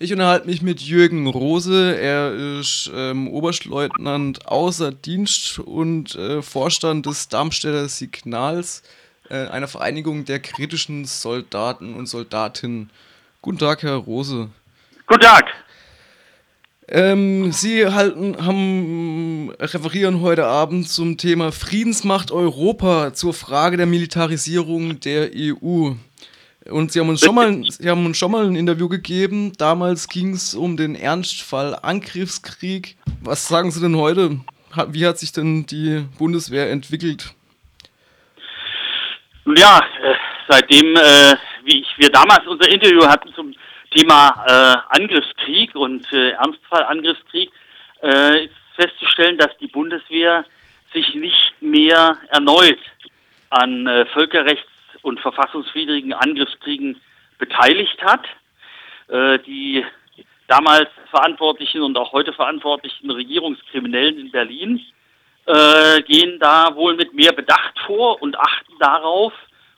Ich unterhalte mich mit Jürgen Rose. Er ist ähm, Oberstleutnant außer Dienst und äh, Vorstand des Darmstädter Signals, äh, einer Vereinigung der kritischen Soldaten und Soldatinnen. Guten Tag, Herr Rose. Guten Tag. Ähm, Sie halten, haben, referieren heute Abend zum Thema Friedensmacht Europa zur Frage der Militarisierung der EU. Und Sie haben uns schon mal, Sie haben uns schon mal ein Interview gegeben. Damals ging es um den Ernstfall Angriffskrieg. Was sagen Sie denn heute? Wie hat sich denn die Bundeswehr entwickelt? Ja, äh, seitdem äh, wie wir damals unser Interview hatten zum Thema äh, Angriffskrieg und Ernstfall Angriffskrieg, ist festzustellen, dass die Bundeswehr sich nicht mehr erneut an äh, Völkerrechts- und verfassungswidrigen Angriffskriegen beteiligt hat. Äh, die damals verantwortlichen und auch heute verantwortlichen Regierungskriminellen in Berlin äh, gehen da wohl mit mehr Bedacht vor und achten darauf,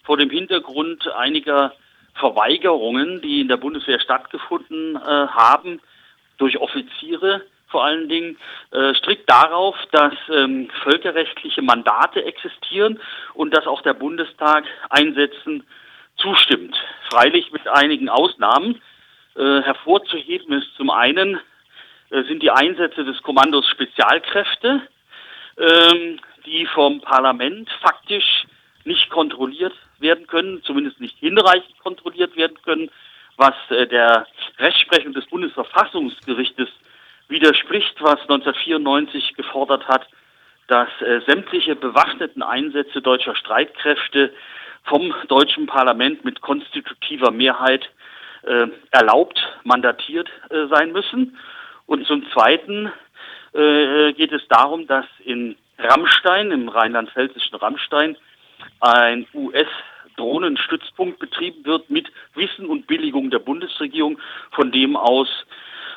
vor dem Hintergrund einiger Verweigerungen, die in der Bundeswehr stattgefunden äh, haben, durch Offiziere vor allen Dingen, äh, strikt darauf, dass ähm, völkerrechtliche Mandate existieren und dass auch der Bundestag Einsätzen zustimmt. Freilich mit einigen Ausnahmen. Äh, hervorzuheben ist zum einen äh, sind die Einsätze des Kommandos Spezialkräfte, ähm, die vom Parlament faktisch nicht kontrolliert werden können, zumindest nicht hinreichend kontrolliert werden können, was äh, der Rechtsprechung des Bundesverfassungsgerichtes widerspricht, was 1994 gefordert hat, dass äh, sämtliche bewaffneten Einsätze deutscher Streitkräfte vom deutschen Parlament mit konstitutiver Mehrheit äh, erlaubt, mandatiert äh, sein müssen. Und zum Zweiten äh, geht es darum, dass in Rammstein, im rheinland-pfälzischen Rammstein, ein US-Drohnenstützpunkt betrieben wird mit Wissen und Billigung der Bundesregierung, von dem aus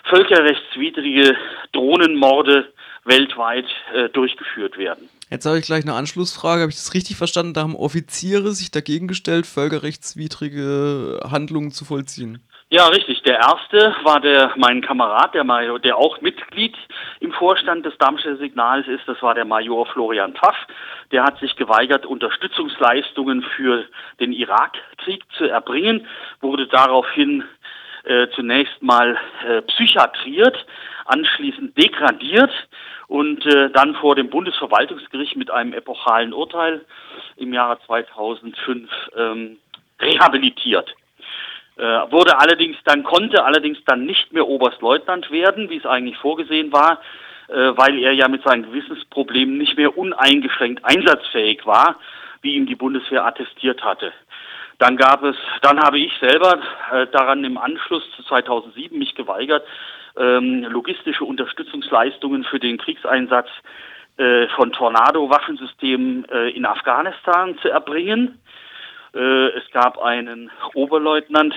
völkerrechtswidrige Drohnenmorde weltweit äh, durchgeführt werden. Jetzt habe ich gleich eine Anschlussfrage. Habe ich das richtig verstanden? Da haben Offiziere sich dagegen gestellt, völkerrechtswidrige Handlungen zu vollziehen? Ja, richtig. Der erste war der mein Kamerad, der Major, der auch Mitglied im Vorstand des Darmstädter Signals ist. Das war der Major Florian Pfaff. Der hat sich geweigert, Unterstützungsleistungen für den Irakkrieg zu erbringen, wurde daraufhin äh, zunächst mal äh, psychiatriert, anschließend degradiert und äh, dann vor dem Bundesverwaltungsgericht mit einem epochalen Urteil im Jahre 2005 ähm, rehabilitiert. Äh, wurde allerdings dann, konnte allerdings dann nicht mehr Oberstleutnant werden, wie es eigentlich vorgesehen war, äh, weil er ja mit seinen Gewissensproblemen nicht mehr uneingeschränkt einsatzfähig war, wie ihm die Bundeswehr attestiert hatte. Dann gab es, dann habe ich selber äh, daran im Anschluss zu 2007 mich geweigert, ähm, logistische Unterstützungsleistungen für den Kriegseinsatz äh, von Tornado-Waffensystemen äh, in Afghanistan zu erbringen. Äh, es gab einen Oberleutnant,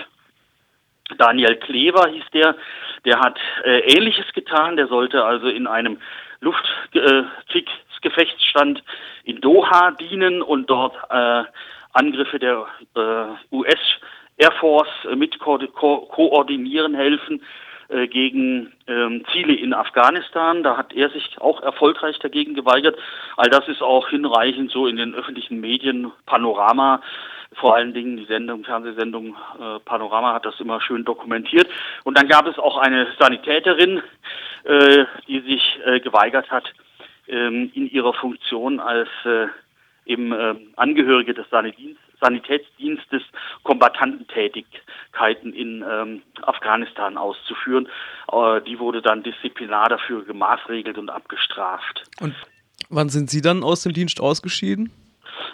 Daniel Kleber hieß der, der hat äh, Ähnliches getan. Der sollte also in einem Luftkriegsgefechtsstand in Doha dienen und dort äh, Angriffe der äh, US Air Force äh, mit ko ko koordinieren helfen äh, gegen ähm, Ziele in Afghanistan. Da hat er sich auch erfolgreich dagegen geweigert. All das ist auch hinreichend so in den öffentlichen Medien, Panorama, vor allen Dingen die Sendung, Fernsehsendung äh, Panorama hat das immer schön dokumentiert. Und dann gab es auch eine Sanitäterin, äh, die sich äh, geweigert hat, ähm, in ihrer Funktion als äh, eben äh, Angehörige des Sanitätsdienstes Kombatantentätigkeiten in ähm, Afghanistan auszuführen. Äh, die wurde dann disziplinar dafür gemaßregelt und abgestraft. Und wann sind Sie dann aus dem Dienst ausgeschieden?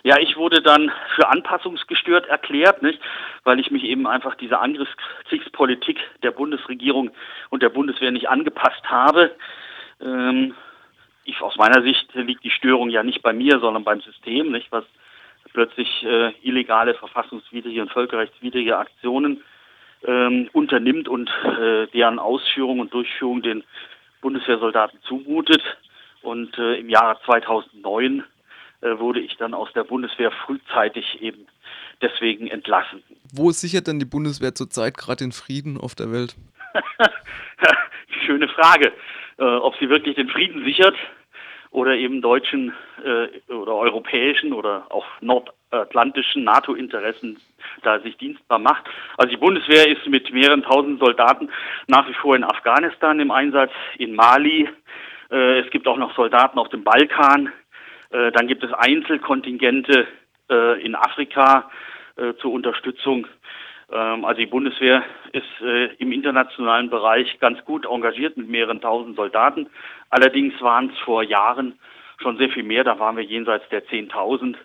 Ja, ich wurde dann für anpassungsgestört erklärt, nicht? weil ich mich eben einfach dieser Angriffskriegspolitik der Bundesregierung und der Bundeswehr nicht angepasst habe. Ähm, ich, aus meiner Sicht liegt die Störung ja nicht bei mir, sondern beim System, nicht? was plötzlich äh, illegale, verfassungswidrige und völkerrechtswidrige Aktionen ähm, unternimmt und äh, deren Ausführung und Durchführung den Bundeswehrsoldaten zumutet. Und äh, im Jahre 2009 äh, wurde ich dann aus der Bundeswehr frühzeitig eben deswegen entlassen. Wo sichert denn die Bundeswehr zurzeit gerade den Frieden auf der Welt? Schöne Frage. Äh, ob sie wirklich den Frieden sichert oder eben deutschen äh, oder europäischen oder auch nordatlantischen NATO-Interessen da sich dienstbar macht. Also die Bundeswehr ist mit mehreren tausend Soldaten nach wie vor in Afghanistan im Einsatz, in Mali. Äh, es gibt auch noch Soldaten auf dem Balkan. Äh, dann gibt es Einzelkontingente äh, in Afrika äh, zur Unterstützung. Ähm, also die Bundeswehr ist äh, im internationalen Bereich ganz gut engagiert mit mehreren tausend Soldaten. Allerdings waren es vor Jahren schon sehr viel mehr, da waren wir jenseits der 10.000.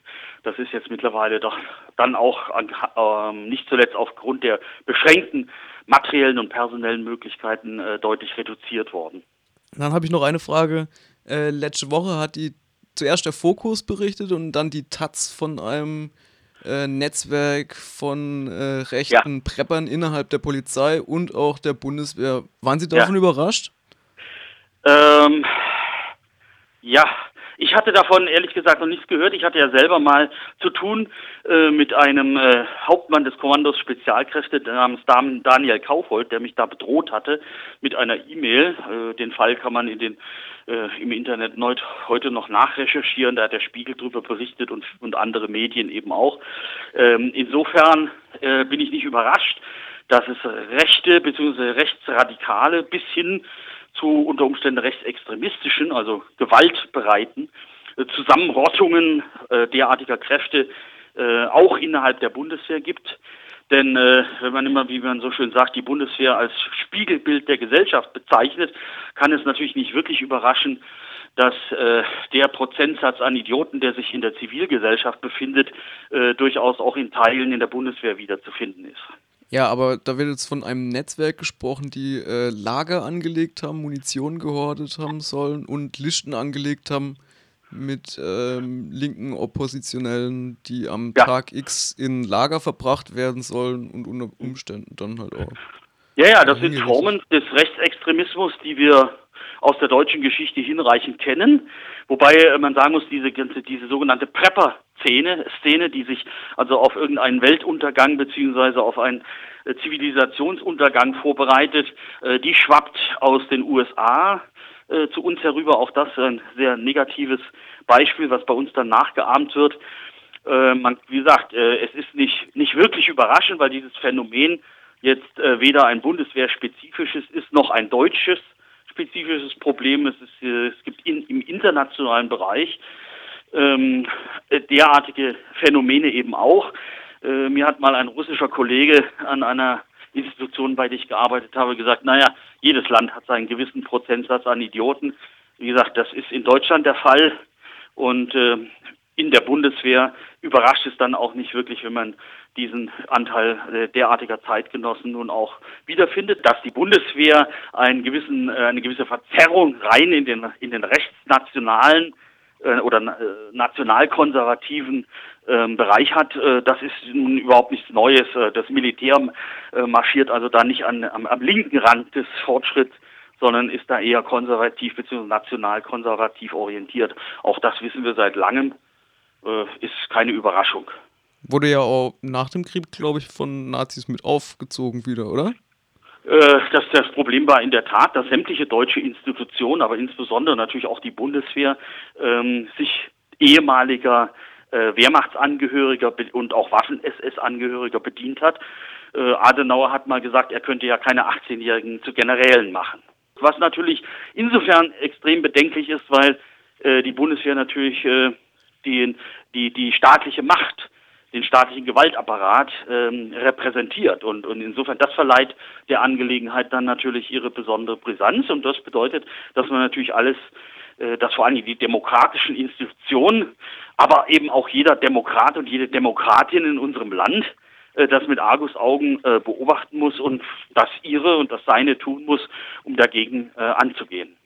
Das ist jetzt mittlerweile doch dann auch ähm, nicht zuletzt aufgrund der beschränkten materiellen und personellen Möglichkeiten äh, deutlich reduziert worden. Dann habe ich noch eine Frage. Äh, letzte Woche hat die zuerst der Fokus berichtet und dann die Taz von einem äh, Netzwerk von äh, rechten ja. Preppern innerhalb der Polizei und auch der Bundeswehr. Waren Sie davon ja. überrascht? Ähm, ja, ich hatte davon ehrlich gesagt noch nichts gehört. Ich hatte ja selber mal zu tun äh, mit einem äh, Hauptmann des Kommandos Spezialkräfte namens Daniel Kaufhold, der mich da bedroht hatte mit einer E-Mail. Äh, den Fall kann man in den äh, im Internet heute noch nachrecherchieren. Da hat der Spiegel drüber berichtet und, und andere Medien eben auch. Ähm, insofern äh, bin ich nicht überrascht, dass es rechte bzw. rechtsradikale bis hin zu unter Umständen rechtsextremistischen, also gewaltbereiten äh, Zusammenrottungen äh, derartiger Kräfte äh, auch innerhalb der Bundeswehr gibt. Denn äh, wenn man immer, wie man so schön sagt, die Bundeswehr als Spiegelbild der Gesellschaft bezeichnet, kann es natürlich nicht wirklich überraschen, dass äh, der Prozentsatz an Idioten, der sich in der Zivilgesellschaft befindet, äh, durchaus auch in Teilen in der Bundeswehr wiederzufinden ist. Ja, aber da wird jetzt von einem Netzwerk gesprochen, die äh, Lager angelegt haben, Munition gehortet haben sollen und Listen angelegt haben mit ähm, linken Oppositionellen, die am ja. Tag X in Lager verbracht werden sollen und unter Umständen dann halt auch. Ja, ja, das sind Formen des Rechtsextremismus, die wir aus der deutschen Geschichte hinreichend kennen. Wobei äh, man sagen muss, diese ganze, diese sogenannte Prepper Szene, Szene, die sich also auf irgendeinen Weltuntergang beziehungsweise auf einen äh, Zivilisationsuntergang vorbereitet, äh, die schwappt aus den USA äh, zu uns herüber. Auch das ein sehr negatives Beispiel, was bei uns dann nachgeahmt wird. Man, wie gesagt, es ist nicht, nicht wirklich überraschend, weil dieses Phänomen jetzt weder ein bundeswehrspezifisches ist noch ein deutsches spezifisches Problem. Es, ist, es gibt in, im internationalen Bereich ähm, derartige Phänomene eben auch. Äh, mir hat mal ein russischer Kollege an einer Institution, bei der ich gearbeitet habe, gesagt, naja, jedes Land hat seinen gewissen Prozentsatz an Idioten. Wie gesagt, das ist in Deutschland der Fall und äh, in der Bundeswehr überrascht es dann auch nicht wirklich, wenn man diesen Anteil äh, derartiger Zeitgenossen nun auch wiederfindet, dass die Bundeswehr einen gewissen, äh, eine gewisse Verzerrung rein in den, in den rechtsnationalen äh, oder äh, nationalkonservativen ähm, Bereich hat, äh, das ist nun überhaupt nichts Neues. Äh, das Militär marschiert also da nicht an, am, am linken Rand des Fortschritts, sondern ist da eher konservativ bzw. nationalkonservativ orientiert. Auch das wissen wir seit langem, ist keine Überraschung. Wurde ja auch nach dem Krieg, glaube ich, von Nazis mit aufgezogen wieder, oder? Äh, das, das Problem war in der Tat, dass sämtliche deutsche Institutionen, aber insbesondere natürlich auch die Bundeswehr, ähm, sich ehemaliger äh, Wehrmachtsangehöriger und auch Waffen-SS-Angehöriger bedient hat. Äh, Adenauer hat mal gesagt, er könnte ja keine 18-Jährigen zu Generälen machen. Was natürlich insofern extrem bedenklich ist, weil äh, die Bundeswehr natürlich äh, die, die, die staatliche Macht den staatlichen Gewaltapparat ähm, repräsentiert. Und, und insofern, das verleiht der Angelegenheit dann natürlich ihre besondere Brisanz. Und das bedeutet, dass man natürlich alles, äh, dass vor allem die demokratischen Institutionen, aber eben auch jeder Demokrat und jede Demokratin in unserem Land äh, das mit Argusaugen äh, beobachten muss und das ihre und das seine tun muss, um dagegen äh, anzugehen.